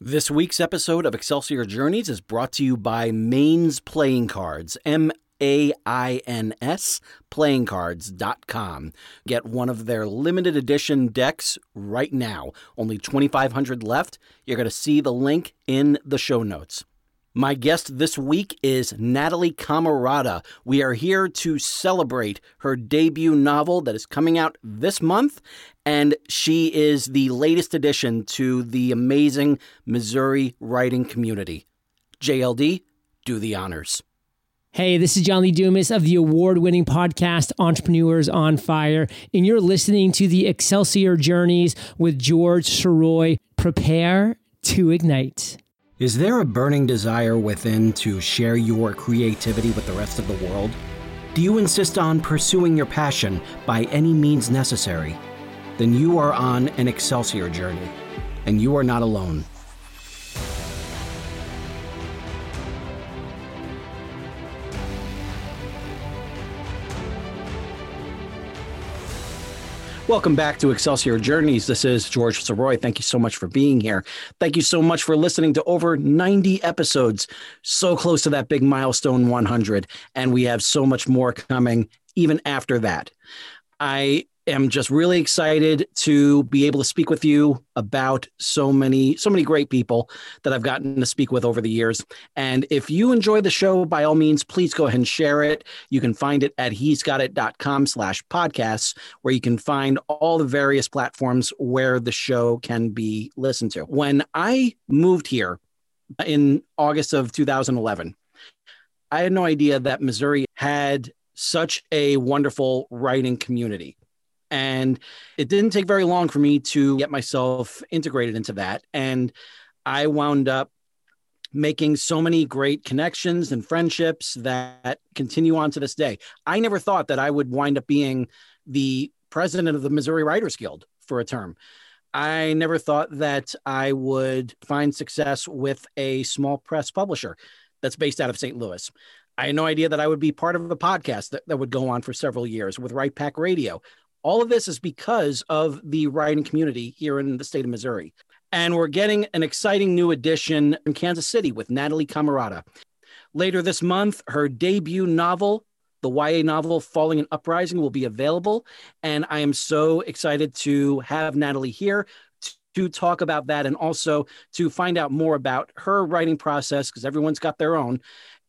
This week's episode of Excelsior Journeys is brought to you by Mains Playing Cards, M A I N S, playingcards.com. Get one of their limited edition decks right now. Only 2,500 left. You're going to see the link in the show notes. My guest this week is Natalie Camarata. We are here to celebrate her debut novel that is coming out this month, and she is the latest addition to the amazing Missouri writing community. JLD, do the honors. Hey, this is John Lee Dumas of the award winning podcast Entrepreneurs on Fire, and you're listening to the Excelsior Journeys with George Sirois. Prepare to ignite. Is there a burning desire within to share your creativity with the rest of the world? Do you insist on pursuing your passion by any means necessary? Then you are on an Excelsior journey, and you are not alone. Welcome back to Excelsior Journeys. This is George Sirois. Thank you so much for being here. Thank you so much for listening to over 90 episodes. So close to that big milestone 100. And we have so much more coming even after that. I am just really excited to be able to speak with you about so many so many great people that I've gotten to speak with over the years. And if you enjoy the show, by all means, please go ahead and share it. You can find it at he's got it.com slash podcasts, where you can find all the various platforms where the show can be listened to. When I moved here in August of 2011, I had no idea that Missouri had such a wonderful writing community. And it didn't take very long for me to get myself integrated into that. And I wound up making so many great connections and friendships that continue on to this day. I never thought that I would wind up being the president of the Missouri Writers Guild for a term. I never thought that I would find success with a small press publisher that's based out of St. Louis. I had no idea that I would be part of a podcast that, that would go on for several years with Write Pack Radio. All of this is because of the writing community here in the state of Missouri. And we're getting an exciting new addition in Kansas City with Natalie Camarata. Later this month, her debut novel, the YA novel Falling and Uprising, will be available. And I am so excited to have Natalie here to talk about that and also to find out more about her writing process because everyone's got their own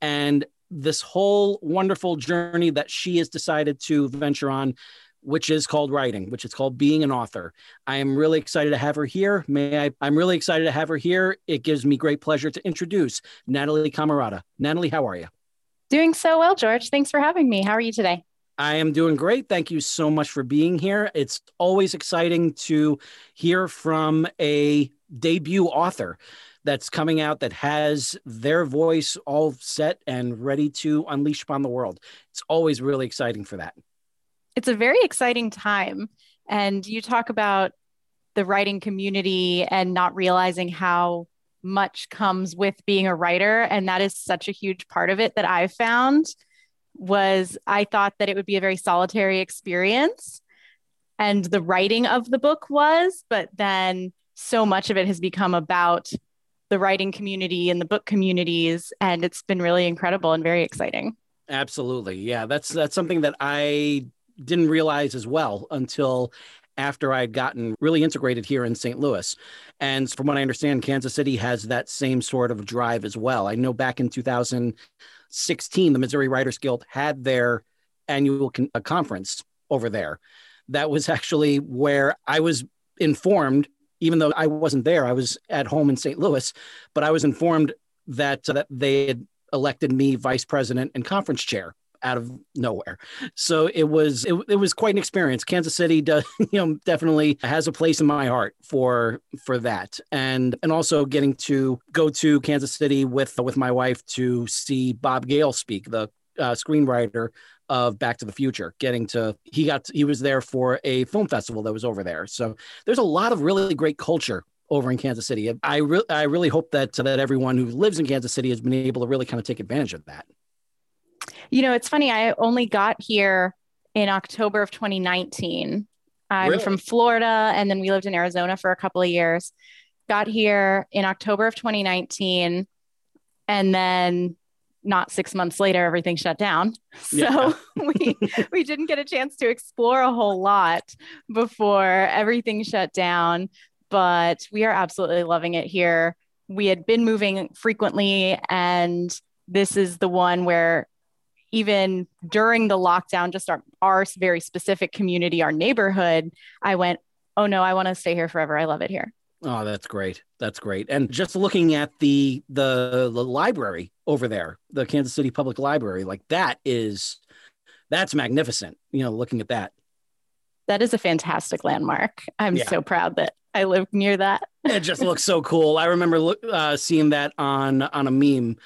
and this whole wonderful journey that she has decided to venture on which is called writing, which is called being an author. I am really excited to have her here. May I? I'm really excited to have her here. It gives me great pleasure to introduce Natalie Camarata. Natalie, how are you? Doing so well, George. Thanks for having me. How are you today? I am doing great. Thank you so much for being here. It's always exciting to hear from a debut author that's coming out that has their voice all set and ready to unleash upon the world. It's always really exciting for that it's a very exciting time. And you talk about the writing community and not realizing how much comes with being a writer. And that is such a huge part of it that I've found was I thought that it would be a very solitary experience. And the writing of the book was, but then so much of it has become about the writing community and the book communities. And it's been really incredible and very exciting. Absolutely. Yeah, that's that's something that I didn't realize as well until after I'd gotten really integrated here in St. Louis. And from what I understand, Kansas City has that same sort of drive as well. I know back in 2016, the Missouri Writers Guild had their annual con- conference over there. That was actually where I was informed, even though I wasn't there, I was at home in St. Louis, but I was informed that, uh, that they had elected me vice president and conference chair out of nowhere. So it was it, it was quite an experience. Kansas City does you know definitely has a place in my heart for for that. And and also getting to go to Kansas City with with my wife to see Bob Gale speak, the uh, screenwriter of Back to the Future. Getting to he got he was there for a film festival that was over there. So there's a lot of really great culture over in Kansas City. I really I really hope that that everyone who lives in Kansas City has been able to really kind of take advantage of that. You know, it's funny. I only got here in October of 2019. I'm really? from Florida, and then we lived in Arizona for a couple of years. got here in October of 2019. And then not six months later, everything shut down. So yeah. we we didn't get a chance to explore a whole lot before everything shut down. But we are absolutely loving it here. We had been moving frequently, and this is the one where even during the lockdown, just our, our very specific community, our neighborhood, I went, oh no, I want to stay here forever. I love it here. Oh, that's great. That's great. And just looking at the, the the library over there, the Kansas City Public Library, like that is that's magnificent. You know, looking at that. That is a fantastic landmark. I'm yeah. so proud that I live near that. it just looks so cool. I remember uh, seeing that on on a meme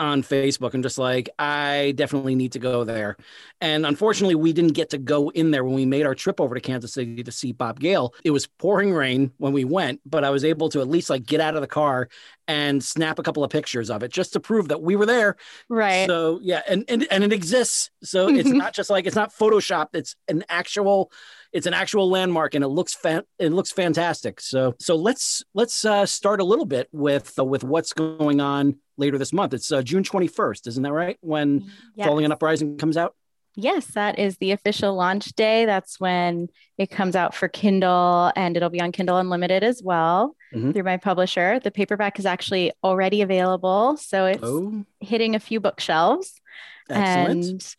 on Facebook and just like, I definitely need to go there. And unfortunately, we didn't get to go in there when we made our trip over to Kansas City to see Bob Gale. It was pouring rain when we went, but I was able to at least like get out of the car and snap a couple of pictures of it just to prove that we were there. Right. So yeah, and and, and it exists. So it's not just like it's not Photoshop, it's an actual it's an actual landmark and it looks fan- it looks fantastic. So so let's let's uh, start a little bit with uh, with what's going on later this month. It's uh, June 21st, isn't that right? When yes. Falling an Uprising comes out? Yes, that is the official launch day. That's when it comes out for Kindle and it'll be on Kindle Unlimited as well mm-hmm. through my publisher. The paperback is actually already available. So it's oh. hitting a few bookshelves. Excellent. And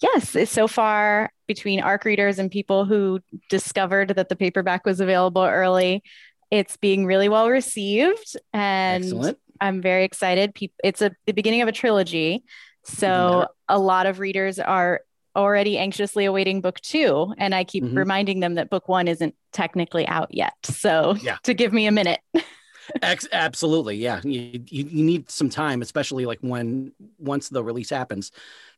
yes, so far between ARC readers and people who discovered that the paperback was available early, it's being really well received. And Excellent. I'm very excited. It's a the beginning of a trilogy, so a lot of readers are already anxiously awaiting book two, and I keep mm-hmm. reminding them that book one isn't technically out yet. So yeah. to give me a minute. Ex- absolutely, yeah. You, you, you need some time, especially like when once the release happens,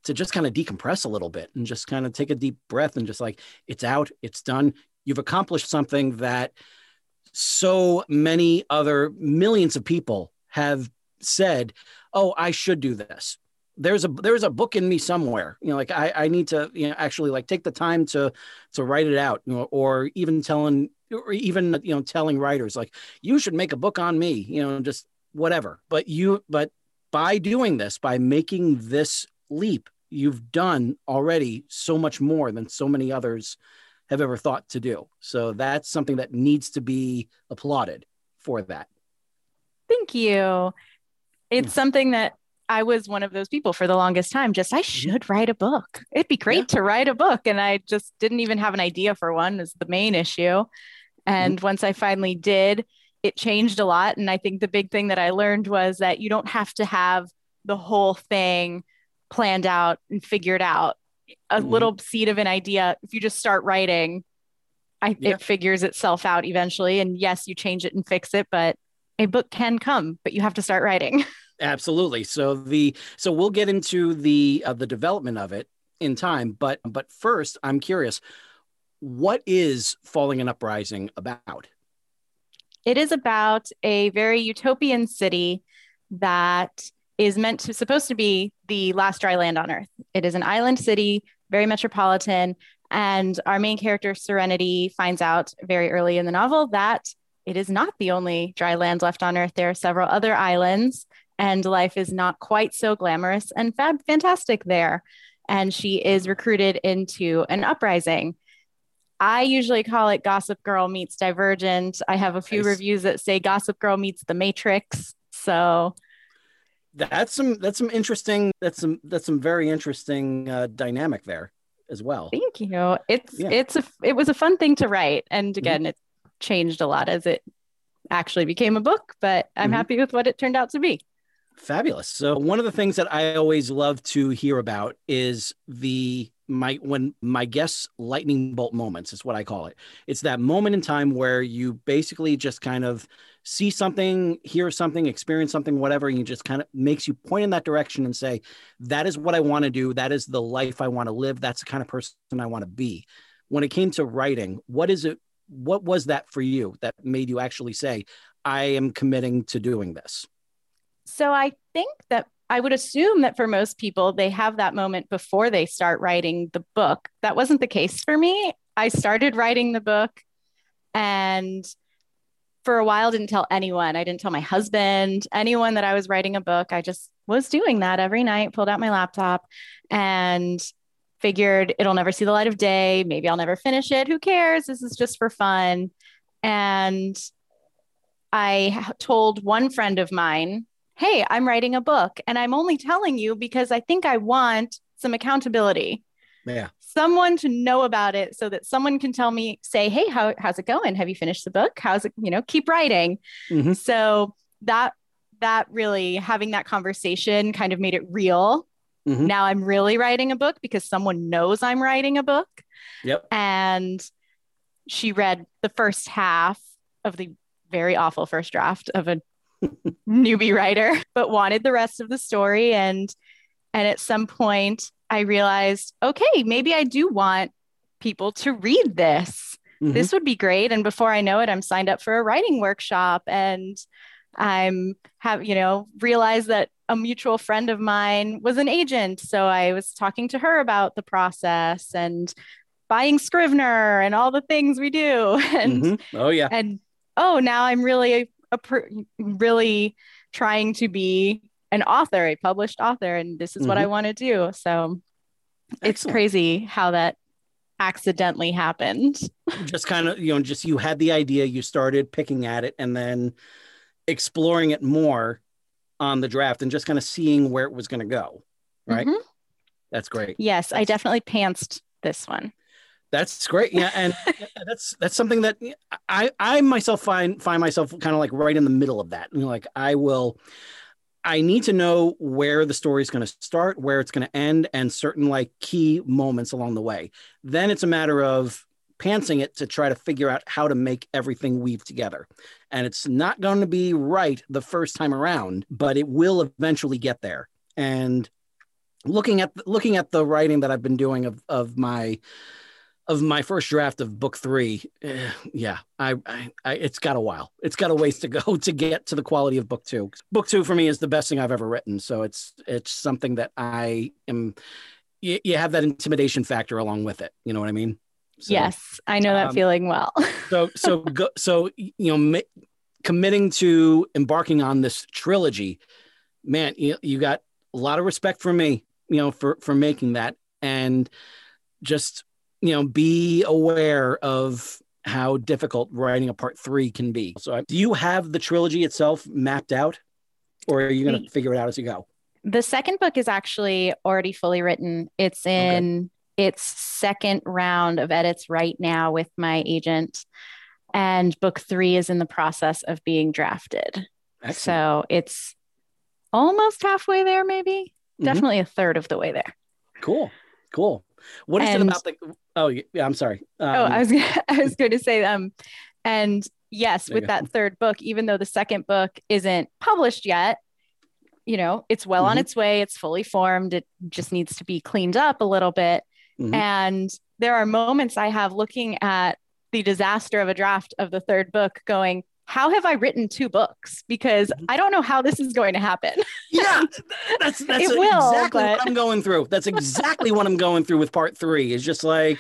to just kind of decompress a little bit and just kind of take a deep breath and just like it's out, it's done. You've accomplished something that so many other millions of people have said, "Oh, I should do this." There's a there's a book in me somewhere. You know, like I I need to you know actually like take the time to to write it out, you know, or even telling or even you know telling writers like you should make a book on me, you know, just whatever. But you but by doing this, by making this leap, you've done already so much more than so many others have ever thought to do. So that's something that needs to be applauded for that. Thank you. It's hmm. something that I was one of those people for the longest time. Just I mm-hmm. should write a book. It'd be great yeah. to write a book. And I just didn't even have an idea for one, is the main issue. And mm-hmm. once I finally did, it changed a lot. And I think the big thing that I learned was that you don't have to have the whole thing planned out and figured out. A mm-hmm. little seed of an idea, if you just start writing, I, yeah. it figures itself out eventually. And yes, you change it and fix it, but a book can come, but you have to start writing. Absolutely. So the so we'll get into the uh, the development of it in time, but but first, I'm curious, what is Falling and Uprising about? It is about a very utopian city that is meant to supposed to be the last dry land on earth. It is an island city, very metropolitan, and our main character Serenity finds out very early in the novel that it is not the only dry land left on Earth. There are several other islands, and life is not quite so glamorous and fab- fantastic there. And she is recruited into an uprising. I usually call it Gossip Girl meets Divergent. I have a few nice. reviews that say Gossip Girl meets The Matrix. So that's some that's some interesting that's some that's some very interesting uh, dynamic there as well. Thank you. It's yeah. it's a it was a fun thing to write, and again, mm-hmm. it's changed a lot as it actually became a book, but I'm mm-hmm. happy with what it turned out to be. Fabulous. So one of the things that I always love to hear about is the my when my guests lightning bolt moments is what I call it. It's that moment in time where you basically just kind of see something, hear something, experience something, whatever, and you just kind of makes you point in that direction and say, that is what I want to do. That is the life I want to live. That's the kind of person I want to be. When it came to writing, what is it what was that for you that made you actually say, I am committing to doing this? So I think that I would assume that for most people, they have that moment before they start writing the book. That wasn't the case for me. I started writing the book and for a while didn't tell anyone. I didn't tell my husband, anyone that I was writing a book. I just was doing that every night, pulled out my laptop and figured it'll never see the light of day. Maybe I'll never finish it. Who cares? This is just for fun. And I told one friend of mine, Hey, I'm writing a book and I'm only telling you because I think I want some accountability. Yeah. Someone to know about it so that someone can tell me, say, Hey, how, how's it going? Have you finished the book? How's it, you know, keep writing. Mhm. So that, that really having that conversation kind of made it real. Mhm. Now I'm really writing a book because someone knows I'm writing a book Yep. and she read the first half of the very awful first draft of a newbie writer but wanted the rest of the story and and at some point i realized okay maybe i do want people to read this Mhm. this would be great and before i know it i'm signed up for a writing workshop and i'm have you know realized that a mutual friend of mine was an agent so i was talking to her about the process and buying scrivener and all the things we do and Mhm. Oh yeah. and oh now i'm really a, pr- really trying to be an author a published author and this is what i want to do so it's Mm-hmm. Crazy how that accidentally happened just kind of you know just you had the idea you started picking at it and then exploring it more on the draft and just kind of seeing where it was going to go right? Mhm. that's great. Yes i definitely pantsed this one. That's great. Yeah and that's that's something that i i myself find find myself kind of like right in the middle of that. You know, like i will i need to know where the story is going to start where it's going to end and certain like key moments along the way. Then it's a matter of pantsing it to try to figure out how to make everything weave together and it's not going to be right the first time around but it will eventually get there and looking at looking at the writing that i've been doing of of my of my first draft of book three, eh, yeah, I, I, I, it's got a while. It's got a ways to go to get to the quality of book two. Book two for me is the best thing I've ever written. So it's, it's something that I am. You, you have that intimidation factor along with it. You know what I mean? So, yes i know that um, feeling well So, so go, so you know, mi- committing to embarking on this trilogy, man, you, you got a lot of respect for me, you know, for for making that, and just you know, be aware of how difficult writing a part three can be. So, do you have the trilogy itself mapped out, or are you going to figure it out as you go? the second book is actually already fully written it's in its second round of edits right now with my agent and book three is in the process of being drafted Excellent. so it's almost halfway there maybe Mhm. definitely a third of the way there Cool, cool. What is And- it about the? Oh, yeah, I'm sorry. Um, oh i was gonna, i was going to say um and yes with that third book even though the second book isn't published yet you know it's well on Mhm. its way it's fully formed it just needs to be cleaned up a little bit Mhm. and there are moments i have looking at the disaster of a draft of the third book going how have i written two books? Because Mhm. i don't know how this is going to happen. Yeah that's that's It will, exactly but- what i'm going through. That's exactly what i'm going through with part three. Is just like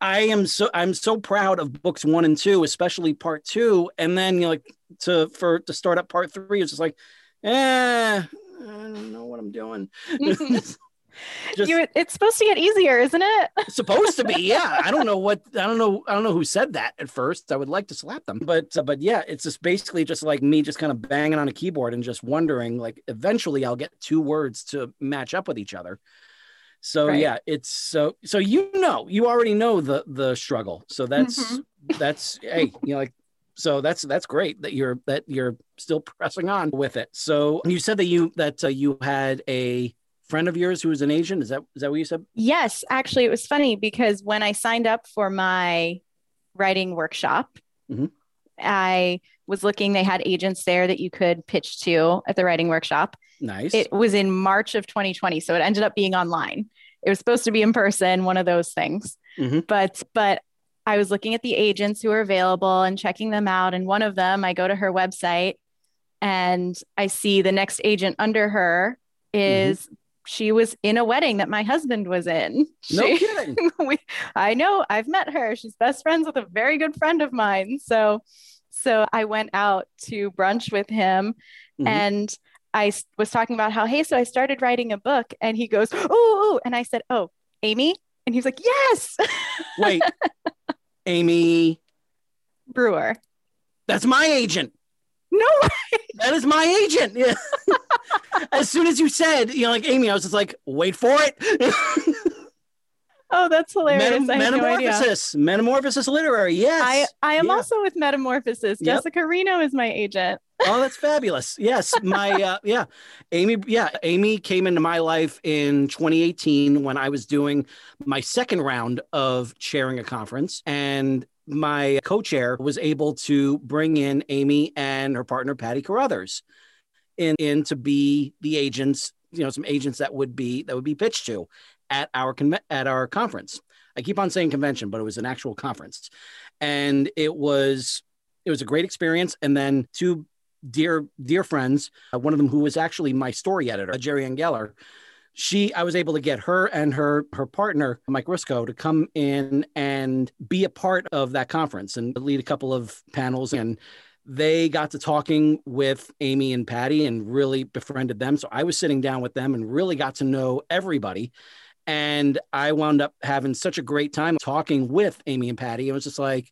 i am so i'm so proud of books one and two especially part two. And then you know like to for to start up part three it's just like eh i don't know what i'm doing just you, it's supposed to get easier isn't it? Supposed to be yeah. I don't know what i don't know i don't know who said that at first. I would like to slap them but uh, but yeah it's just basically just like me just kind of banging on a keyboard and just wondering like eventually i'll get two words to match up with each other. So Right. yeah it's so so you know you already know the the struggle. So that's Mhm. that's hey you know like so that's that's great that you're that you're still pressing on with it. So you said that you that uh, you had a friend of yours who was an agent is that is that what you said Yes, actually, it was funny because when I signed up for my writing workshop, Mhm. I was looking, they had agents there that you could pitch to at the writing workshop. nice It was in March of 2020, so it ended up being online. It was supposed to be in person, one of those things. Mhm. But but I was looking at the agents who are available and checking them out and one of them, I go to her website and I see the next agent under her is she was in a wedding that my husband was in. no She- kidding we, I know I've met her. She's best friends with a very good friend of mine. So, So I went out to brunch with him Mhm. and I was talking about how, hey, so I started writing a book. And he goes, oh, oh. and I said, oh, Amy? And he was like, yes, Wait, Amy, Brewer. that's my agent. No, way. That is my agent. Yeah. as soon as you said, you know, like Amy, I was just like, wait for it. oh, that's hilarious. Metam- I had no. Metamorphosis, Metamorphosis Literary. Yes. I, I am Yeah. also with Metamorphosis. Yep. Jessica Reino is my agent. oh, that's fabulous. Yes, my uh, yeah, Amy. Yeah, Amy came into my life in 2018 when I was doing my second round of chairing a conference, and my co-chair was able to bring in Amy and her partner Patty Carruthers in in to be the agents. You know, some agents that would be that would be pitched to at our conve- at our conference. I keep on saying convention, but it was an actual conference, and it was it was a great experience. And then two dear dear friends, uh, one of them who was actually my story editor, Jerry Ann Geller. She, I was able to get her and her her partner Mike Risco to come in and be a part of that conference and lead a couple of panels and they got to talking with Amy and Patty and really befriended them. So I was sitting down with them and really got to know everybody. And I wound up having such a great time talking with Amy and Patty. It was just like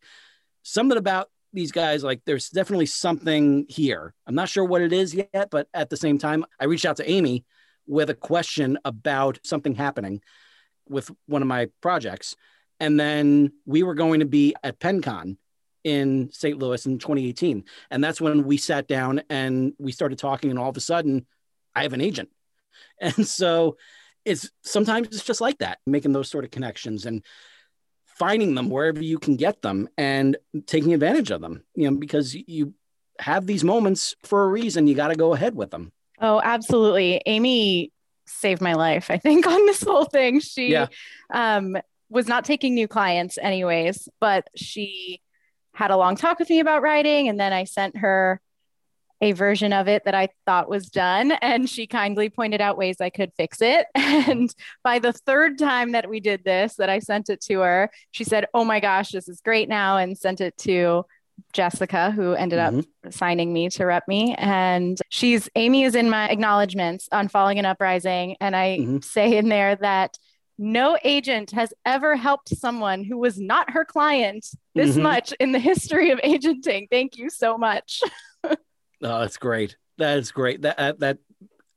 something about these guys, like there's definitely something here. I'm not sure what it is yet, but at the same time, I reached out to Amy with a question about something happening with one of my projects. And then we were going to be at PennCon in St. Louis in 2018. And that's when we sat down and we started talking. And all of a sudden, I have an agent. And so it's sometimes it's just like that, making those sort of connections and finding them wherever you can get them and taking advantage of them, you know, because you have these moments for a reason. You got to go ahead with them. Oh, absolutely. Amy saved my life, I think, on this whole thing. She Yeah. um, was not taking new clients, anyways, but she had a long talk with me about writing. And then I sent her a version of it that I thought was done. And she kindly pointed out ways I could fix it. And by the third time that we did this, that I sent it to her, she said, Oh my gosh, this is great now, and sent it to Jessica, who ended up Mhm. signing me to rep me. And she's Amy is in my acknowledgments on Falling and Uprising. And I Mhm. say in there that no agent has ever helped someone who was not her client this Mhm. much in the history of agenting. Thank you so much. Oh, that's great. That is great. That uh, that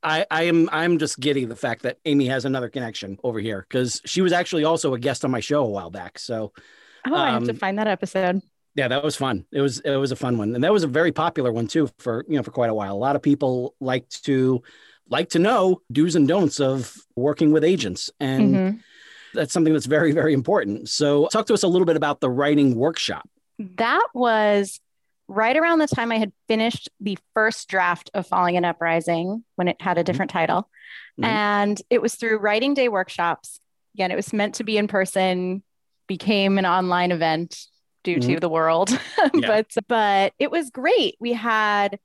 I I am I'm just giddy the fact that Amy has another connection over here because she was actually also a guest on my show a while back. So Oh, I have to Um, find that episode. Yeah, that was fun. It was it was a fun one, and that was a very popular one too for you know for quite a while. A lot of people like to like to know do's and don'ts of working with agents, and Mhm. that's something that's very very important. So talk to us a little bit about the writing workshop. That was right around the time I had finished the first draft of Falling and Uprising when it had a different title. Mhm. And it was through writing day workshops. Again, it was meant to be in person, became an online event due to the world. Yeah. but but it was great. We had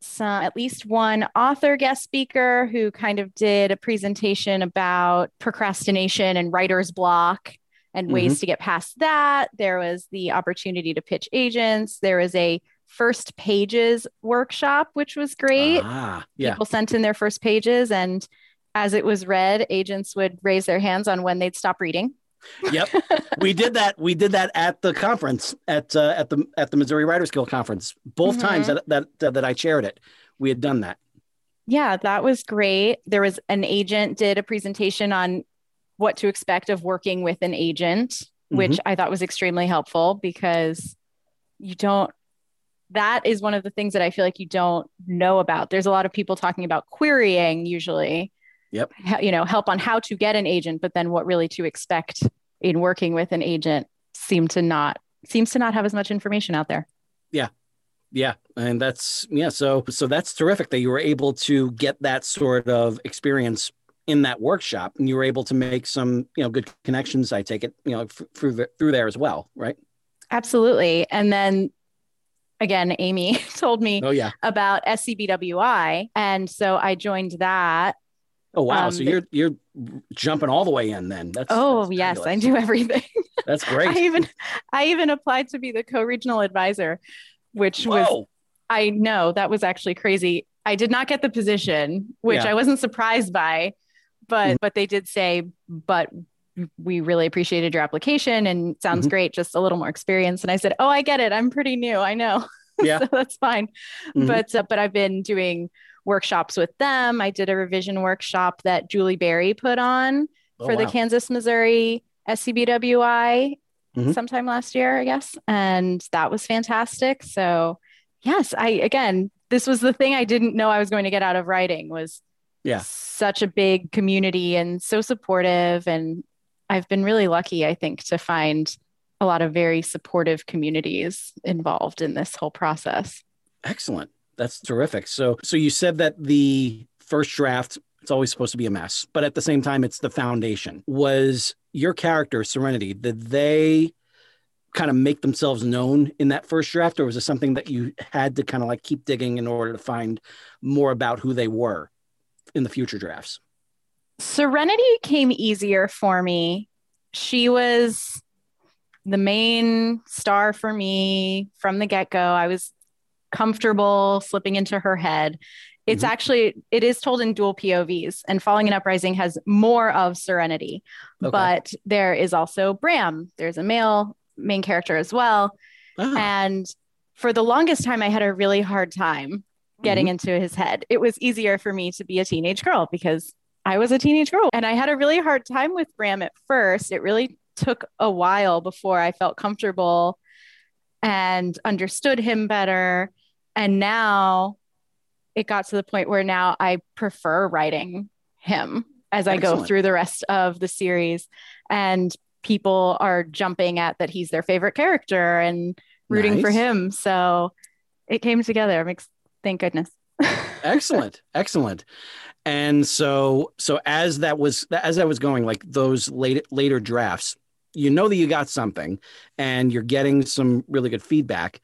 some at least one author guest speaker who kind of did a presentation about procrastination and writer's block and ways to get past that. There was the opportunity to pitch agents. There was a first pages workshop, which was great. Ah, yeah, People sent in their first pages, and as it was read, agents would raise their hands on when they'd stop reading. Yep. we did that. We did that at the conference at uh, at the at the Missouri Writers Guild conference. Both Mhm. times that that that I chaired it, we had done that. Yeah, that was great. There was an agent did a presentation on what to expect of working with an agent, which I thought was extremely helpful because you don't that is one of the things that I feel like you don't know about. There's a lot of people talking about querying usually. Yep. You know, help on how to get an agent, but then what really to expect in working with an agent seem to not seems to not have as much information out there. Yeah, Yeah. and that's yeah. So so that's terrific that you were able to get that sort of experience in that workshop, and you were able to make some you know good connections. I take it you know f- through the, through there as well, right? Absolutely. And then again, Amy told me Oh yeah. about SCBWI. And so I joined that. Oh wow. Um, so you're you're jumping all the way in then. That's oh that's yes, I do everything. That's great. I even I even applied to be the co-regional advisor, which was I know that was actually crazy. I did not get the position, which Yeah. I wasn't surprised by, but Mhm. but they did say, but we really appreciated your application and sounds Mhm. great, just a little more experience. And I said, oh, I get it. I'm pretty new. I know. Yeah. so that's fine. Mhm. But uh, but I've been doing workshops with them. I did a revision workshop that Julie Berry put on Oh, for the. Kansas Missouri SCBWI Mhm. sometime last year, I guess. And that was fantastic. So yes, I again, this was the thing I didn't know I was going to get out of writing was Yeah. such a big community and so supportive. And I've been really lucky, I think, to find a lot of very supportive communities involved in this whole process. Excellent. That's terrific. So so you said that the first draft it's always supposed to be a mess, but at the same time it's the foundation. Was your character Serenity did they kind of make themselves known in that first draft or was it something that you had to kind of like keep digging in order to find more about who they were in the future drafts? Serenity came easier for me. She was the main star for me from the get go. I was comfortable slipping into her head. It's Mhm. actually, it is told in dual POVs, and Falling and Uprising has more of Serenity, Okay. but there is also Bram. There's a male main character as well. Ah, And for the longest time, I had a really hard time getting into his head. It was easier for me to be a teenage girl because I was a teenage girl. And I had a really hard time with Bram at first. It really took a while before I felt comfortable and understood him better. And now it got to the point where now I prefer writing him as I go through the rest of the series. And people are jumping at that he's their favorite character and rooting for him. So it came together. Thank goodness. excellent excellent and so so as that was as that was going like those late later drafts you know that you got something and you're getting some really good feedback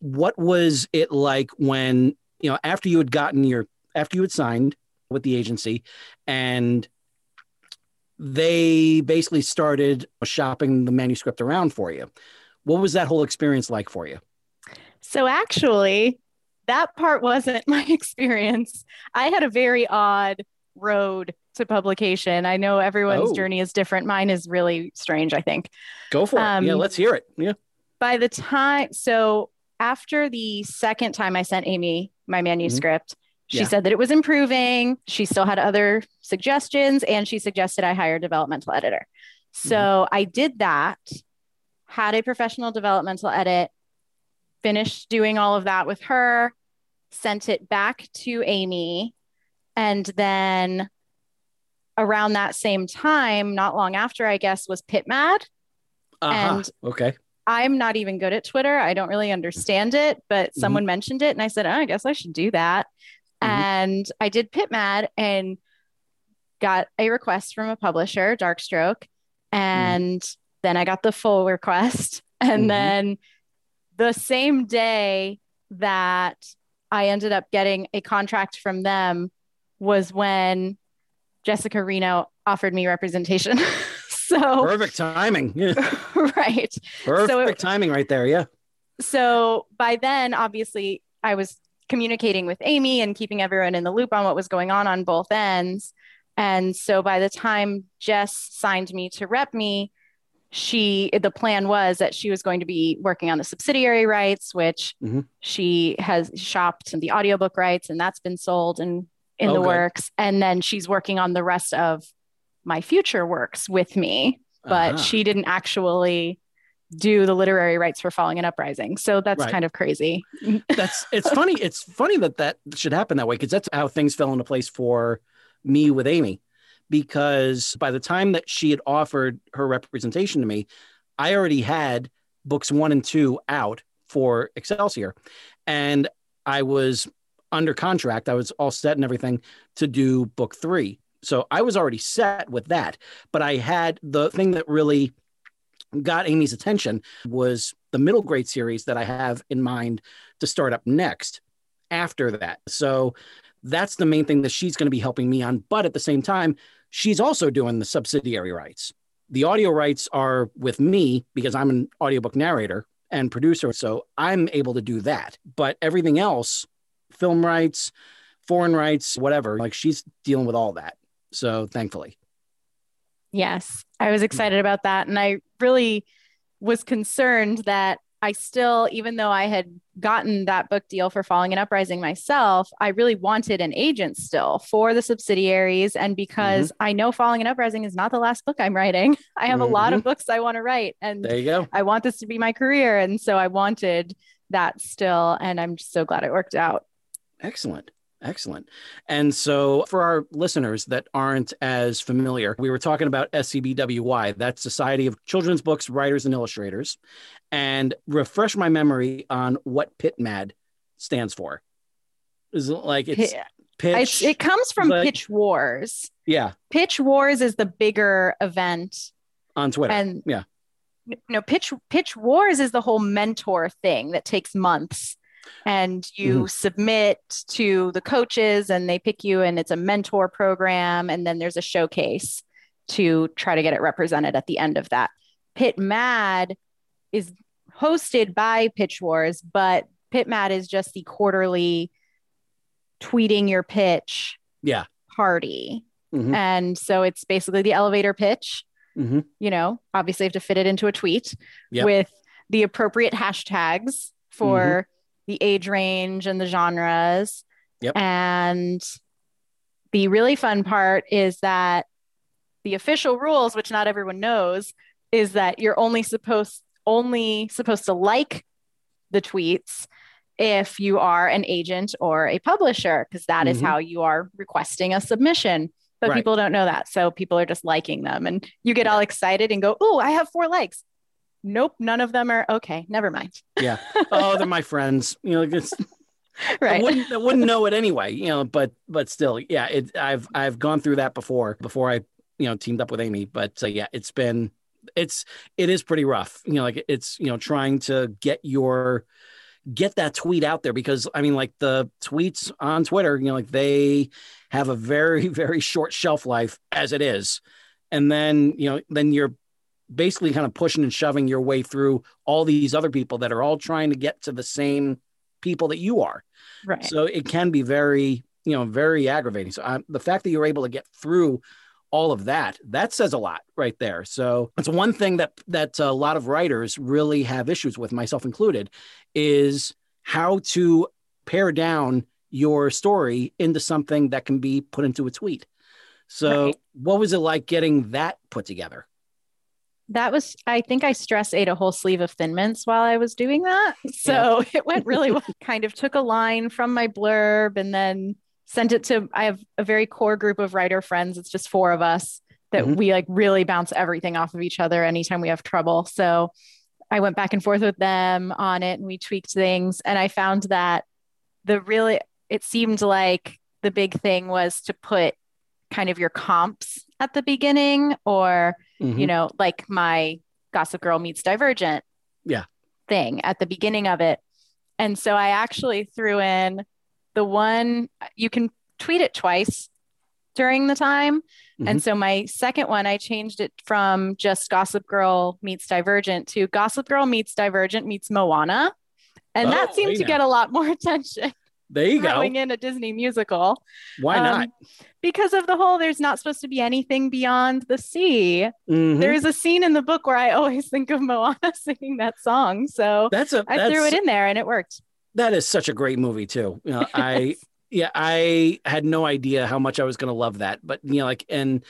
what was it like when you know after you had gotten your after you had signed with the agency and they basically started shopping the manuscript around for you what was that whole experience like for you So actually, that part wasn't my experience. I had a very odd road to publication. I know everyone's Oh. journey is different. Mine is really strange, I think. go for it Um, yeah let's hear it yeah By the time, so after the second time I sent Amy my manuscript, she Yeah. said that it was improving. She still had other suggestions and she suggested I hire a developmental editor. So I did that, had a professional developmental edit, finished doing all of that with her, sent it back to Amy. And then around that same time, not long after, I guess, was Pit Mad. uh-huh. And okay I'm not even good at Twitter. I don't really understand it, but someone mentioned it and I said, oh, I guess I should do that. Mhm. And I did Pit Mad and got a request from a publisher, Darkstroke. And then I got the full request. And Mhm. then the same day that I ended up getting a contract from them was when Jessica Reino offered me representation. so, Perfect timing. Yeah. right. Perfect it- timing right there. Yeah. so by then obviously i was communicating with amy and keeping everyone in the loop on what was going on on both ends and so by the time jess signed me to rep me she the plan was that she was going to be working on the subsidiary rights which Mhm. she has shopped and the audiobook rights and that's been sold and in the works and then she's working on the rest of my future works with me but Uh-huh. she didn't actually do the literary rights for Falling and Uprising. So that's Right. kind of crazy. that's it's funny. It's funny that that should happen that way because that's how things fell into place for me with Amy. Because by the time that she had offered her representation to me, I already had books one and two out for Excelsior, and I was under contract. I was all set and everything to do book three. So I was already set with that. But I had the thing that really got Amy's attention was the middle grade series that I have in mind to start up next after that. So that's the main thing that she's going to be helping me on. But at the same time, she's also doing the subsidiary rights. The audio rights are with me because I'm an audiobook narrator and producer. So I'm able to do that. But everything else, film rights, foreign rights, whatever, like she's dealing with all that. So thankfully. Yes, I was excited about that. And I really was concerned that I still, even though I had gotten that book deal for Falling and Uprising myself, I really wanted an agent still for the subsidiaries. And because mm-hmm. I know Falling and Uprising is not the last book I'm writing, I have mm-hmm. a lot of mm-hmm. books I want to write. And there you go. I want this to be my career. And so I wanted that still. And I'm just so glad it worked out. Excellent. Excellent. And so, for our listeners that aren't as familiar, we were talking about SCBWI, that's Society of Children's Books Writers and Illustrators, and refresh my memory on what PitMad stands for. Is it like it's pitch? It's, it comes from like, Pitch Wars. Yeah. Pitch Wars is the bigger event on Twitter. And yeah. No, Pitch Pitch Wars is the whole mentor thing that takes months and you mm-hmm. submit to the coaches and they pick you and it's a mentor program and then there's a showcase to try to get it represented at the end of that pit mad is hosted by pitch wars but pit mad is just the quarterly tweeting your pitch yeah party mm-hmm. and so it's basically the elevator pitch mm-hmm. you know obviously you have to fit it into a tweet yep. with the appropriate hashtags for mm-hmm the age range and the genres. Yep. And the really fun part is that the official rules, which not everyone knows, is that you're only supposed only supposed to like the tweets if you are an agent or a publisher, because that mm-hmm. is how you are requesting a submission. But right. people don't know that. So people are just liking them. And you get all excited and go, Oh, I have four likes nope, none of them are okay. Never mind. yeah. Oh, they're my friends. You know, it's right. I wouldn't, I wouldn't know it anyway. You know, but but still, yeah. It I've I've gone through that before before I you know teamed up with Amy. But uh, yeah, it's been it's it is pretty rough. You know, like it's you know trying to get your get that tweet out there because I mean, like the tweets on Twitter, you know, like they have a very very short shelf life as it is and then you know then you're basically kind of pushing and shoving your way through all these other people that are all trying to get to the same people that you are. Right. So it can be very, you know, very aggravating. So um, the fact that you're able to get through all of that, that says a lot right there. So it's one thing that that a lot of writers really have issues with, myself included, is how to pare down your story into something that can be put into a tweet. So, right. what was it like getting that put together? That was i think i stress ate a whole sleeve of thin mints while i was doing that. So yeah. it went really well. Kind of took a line from my blurb and then sent it to i have a very core group of writer friends. It's just four of us that mm-hmm. we like really bounce everything off of each other anytime we have trouble. So i went back and forth with them on it and we tweaked things. And i found that the really it seemed like the big thing was to put kind of your comps at the beginning or mm-hmm. you know like my gossip girl meets divergent yeah. thing at the beginning of it. And so i actually threw in the one you can tweet it twice during the time. Mm-hmm. and so my second one i changed it from just gossip girl meets divergent to gossip girl meets divergent meets moana. And oh, that seemed to get a lot more attention there you go. Going in a Disney musical. Why um, not? Because of the whole, there's not supposed to be anything beyond the sea. Mm-hmm. There is a scene in the book where I always think of Moana singing that song. So that's a, I that's, threw it in there and it worked. That is such a great movie too. You know, I yeah, I had no idea how much I was going to love that, but you know, like and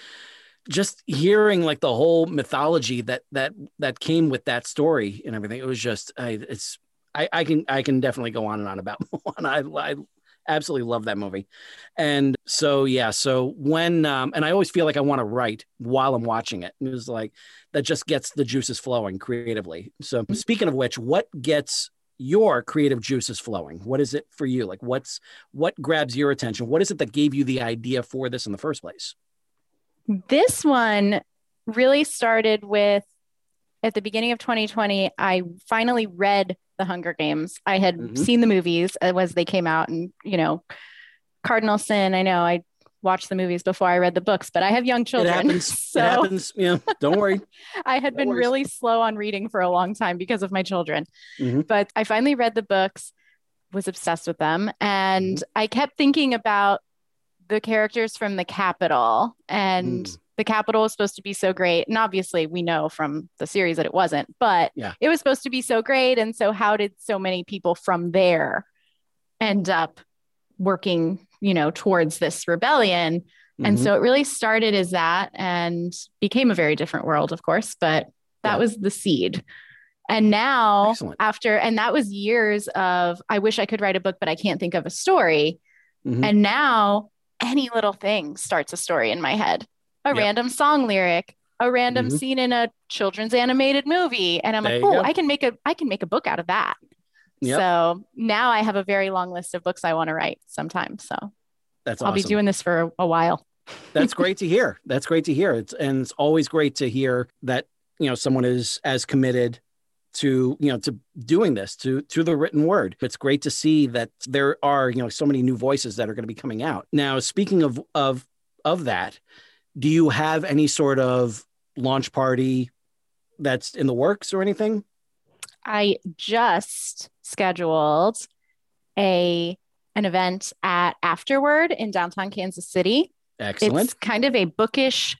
just hearing like the whole mythology that that that came with that story and everything, it was just I, it's I, I can I can definitely go on and on about one. I, I absolutely love that movie, and so yeah. So when um, and I always feel like I want to write while I'm watching it. It was like that just gets the juices flowing creatively. So speaking of which, what gets your creative juices flowing? What is it for you? Like what's what grabs your attention? What is it that gave you the idea for this in the first place? This one really started with at the beginning of 2020. I finally read the Hunger Games. I had mm-hmm. seen the movies as they came out and, you know, cardinal sin. I know I watched the movies before I read the books, but I have young children. It happens. So it happens. Yeah. Don't worry. I had No been worries. really slow on reading for a long time because of my children. Mhm. But I finally read the books, was obsessed with them, and Mm-hmm. I kept thinking about the characters from the capital and Mm. The capital was supposed to be so great and obviously we know from the series that it wasn't but Yeah. it was supposed to be so great and so how did so many people from there end up working you know towards this rebellion and Mhm. so it really started as that and became a very different world, of course, but that Yeah. was the seed. And now, Excellent. after, and that was years of, I wish I could write a book, but I can't think of a story. Mhm. And now, any little thing starts a story in my head a Yep. random song lyric, a random Mhm. scene in a children's animated movie. And I'm There like, oh, go. I can make a, I can make a book out of that. Yep. So now I have a very long list of books I want to write sometime. So That's I'll be doing this for a, a while. That's great to hear. That's great to hear. It's and it's always great to hear that you know someone is as committed to you know to doing this to to the written word. It's great to see that there are you know so many new voices that are going to be coming out. Now, speaking of of of that, do you have any sort of launch party that's in the works or anything? I just scheduled a an event at Afterword in downtown Kansas City. Excellent. It's kind of a bookish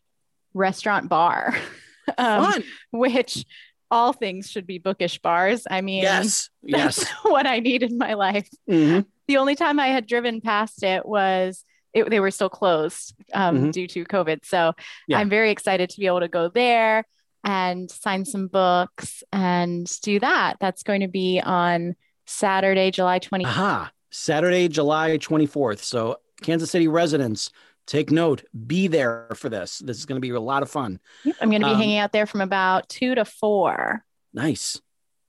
restaurant bar, um, which all things should be bookish bars. I mean, Yes. that's Yes. what I need in my life. Mhm. The only time I had driven past it was it, they were still closed um, Mhm. due to COVID. So Yeah. I'm very excited to be able to go there and sign some books and do that. That's going to be on Saturday, July 20th. Aha. Saturday, July 24th. So, Kansas City residents, take note, be there for this. This is going to be a lot of fun. I'm going to be Um, hanging out there from about two to four. Nice.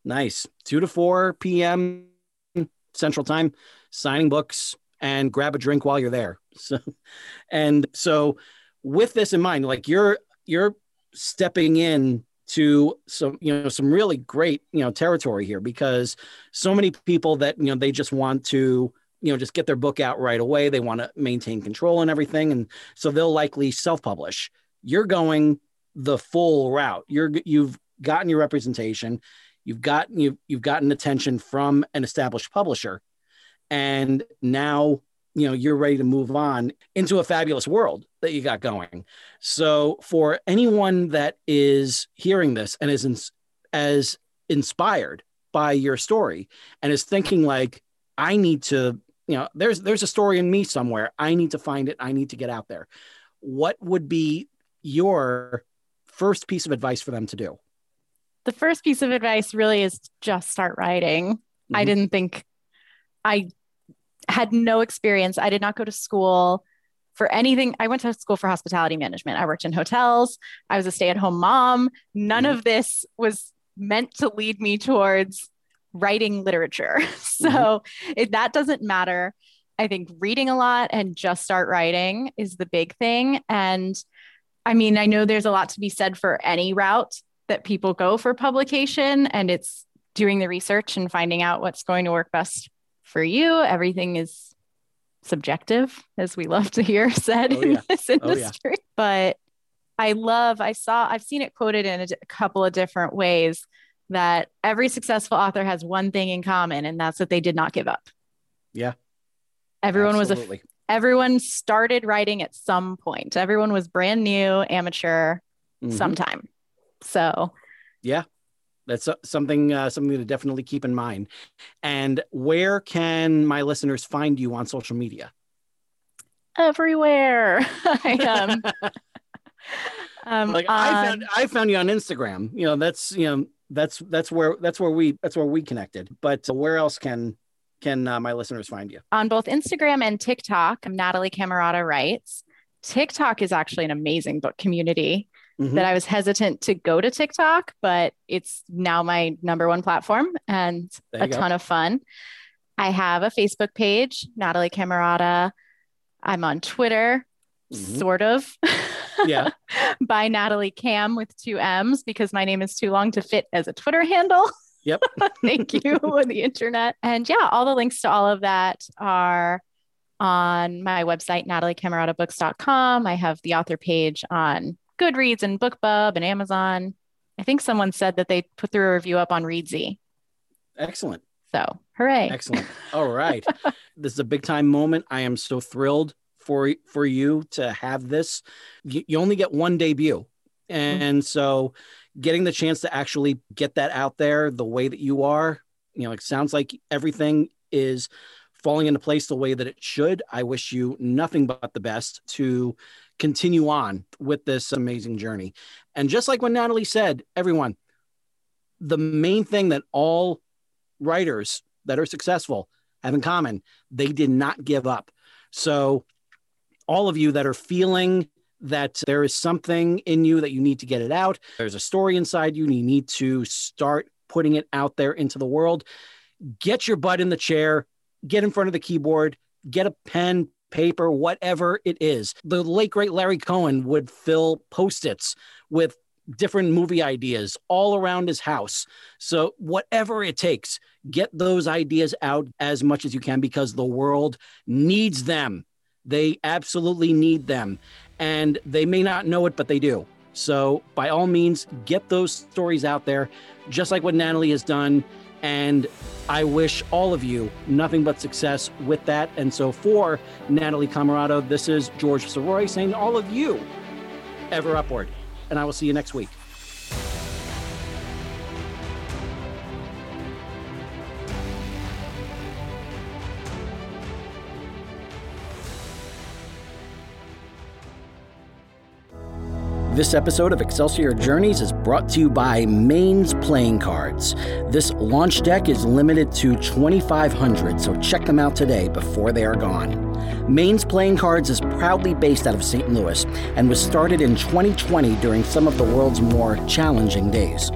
Nice. 2 to 4 p.m. Central Time, signing books and grab a drink while you're there. So, and so with this in mind, like you're, you're stepping in to some, you know, some really great, you know, territory here because so many people that, you know, they just want to, you know, just get their book out right away. They want to maintain control and everything. And so they'll likely self-publish. You're going the full route. You're, you've gotten your representation you've gotten you've, you've gotten attention from an established publisher and now you know you're ready to move on into a fabulous world that you got going. So for anyone that is hearing this and is ins- as inspired by your story and is thinking like i need to you know there's there's a story in me somewhere. I need to find it. I need to get out there. What would be your first piece of advice for them to do? The first piece of advice really is just start writing. I Mhm. didn't think I had no experience. I did not go to school for anything. I went to school for hospitality management. I worked in hotels. I was a stay at home mom. None Mhm. of this was meant to lead me towards writing literature. so it, that doesn't matter. I think reading a lot and just start writing is the big thing. And I mean, I know there's a lot to be said for any route that people go for publication, and it's doing the research and finding out what's going to work best for you. Everything is subjective, as we love to hear said Oh, in yeah. this Oh, yeah. industry. But I love, I saw, I've seen it quoted in a couple of different ways that every successful author has one thing in common, and that's that they did not give up. Yeah. Everyone was a everyone started writing at some point. Everyone was brand new, amateur, Mhm. sometime. So That's something uh, something to definitely keep in mind. And where can my listeners find you on social media? everywhere. I um, um Like I found I found you on Instagram. You know, that's you know that's that's where that's where we that's where we connected. But where else can can uh, my listeners find you? on both Instagram and TikTok. I'm Natalie Camerato Writes. TikTok is actually an amazing book community Mhm. that I was hesitant to go to TikTok, but it's now my number one platform and a go. ton of fun. I have a Facebook page, Natalie Camerato. I'm on Twitter, Mhm. sort of. Yeah. by Natalie Cam with two M's because my name is too long to fit as a Twitter handle. Yep. Thank you on the internet. And yeah, all the links to all of that are on my website, nataliecameratobooks.com. I have the author page on Goodreads and BookBub and Amazon. I think someone said that they put through a review up on Reedsy. Excellent. So, hooray. Excellent. All right. this is a big time moment. I am so thrilled for for you to have this. You, you only get one debut. And mm-hmm. so getting the chance to actually get that out there the way that you are, you know, it sounds like everything is falling into place the way that it should. I wish you nothing but the best to continue on with this amazing journey. And just like when Natalie said, everyone, the main thing that all writers that are successful have in common, they did not give up. So, all of you that are feeling that there is something in you that you need to get it out, there's a story inside you, and you need to start putting it out there into the world, get your butt in the chair, get in front of the keyboard, get a pen, paper, whatever it is. The late, great Larry Cohen would fill post its with different movie ideas all around his house. So, whatever it takes, get those ideas out as much as you can because the world needs them. They absolutely need them. And they may not know it, but they do. So, by all means, get those stories out there, just like what Natalie has done. And I wish all of you nothing but success with that. And so, for Natalie Camerato, this is George Sirois saying, all of you, ever upward. And I will see you next week. This episode of Excelsior Journeys is brought to you by Maine's Playing Cards. This launch deck is limited to 2,500, so check them out today before they are gone. Maine's Playing Cards is proudly based out of St. Louis and was started in 2020 during some of the world's more challenging days.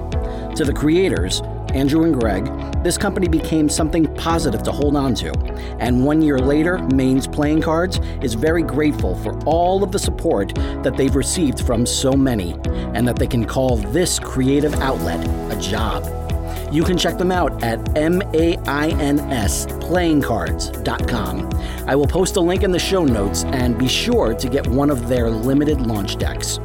To the creators, Andrew and Greg, this company became something positive to hold on to. And one year later, Maine's Playing Cards is very grateful for all of the support that they've received from so many, and that they can call this creative outlet a job. You can check them out at mainsplayingcards.com. I will post a link in the show notes and be sure to get one of their limited launch decks.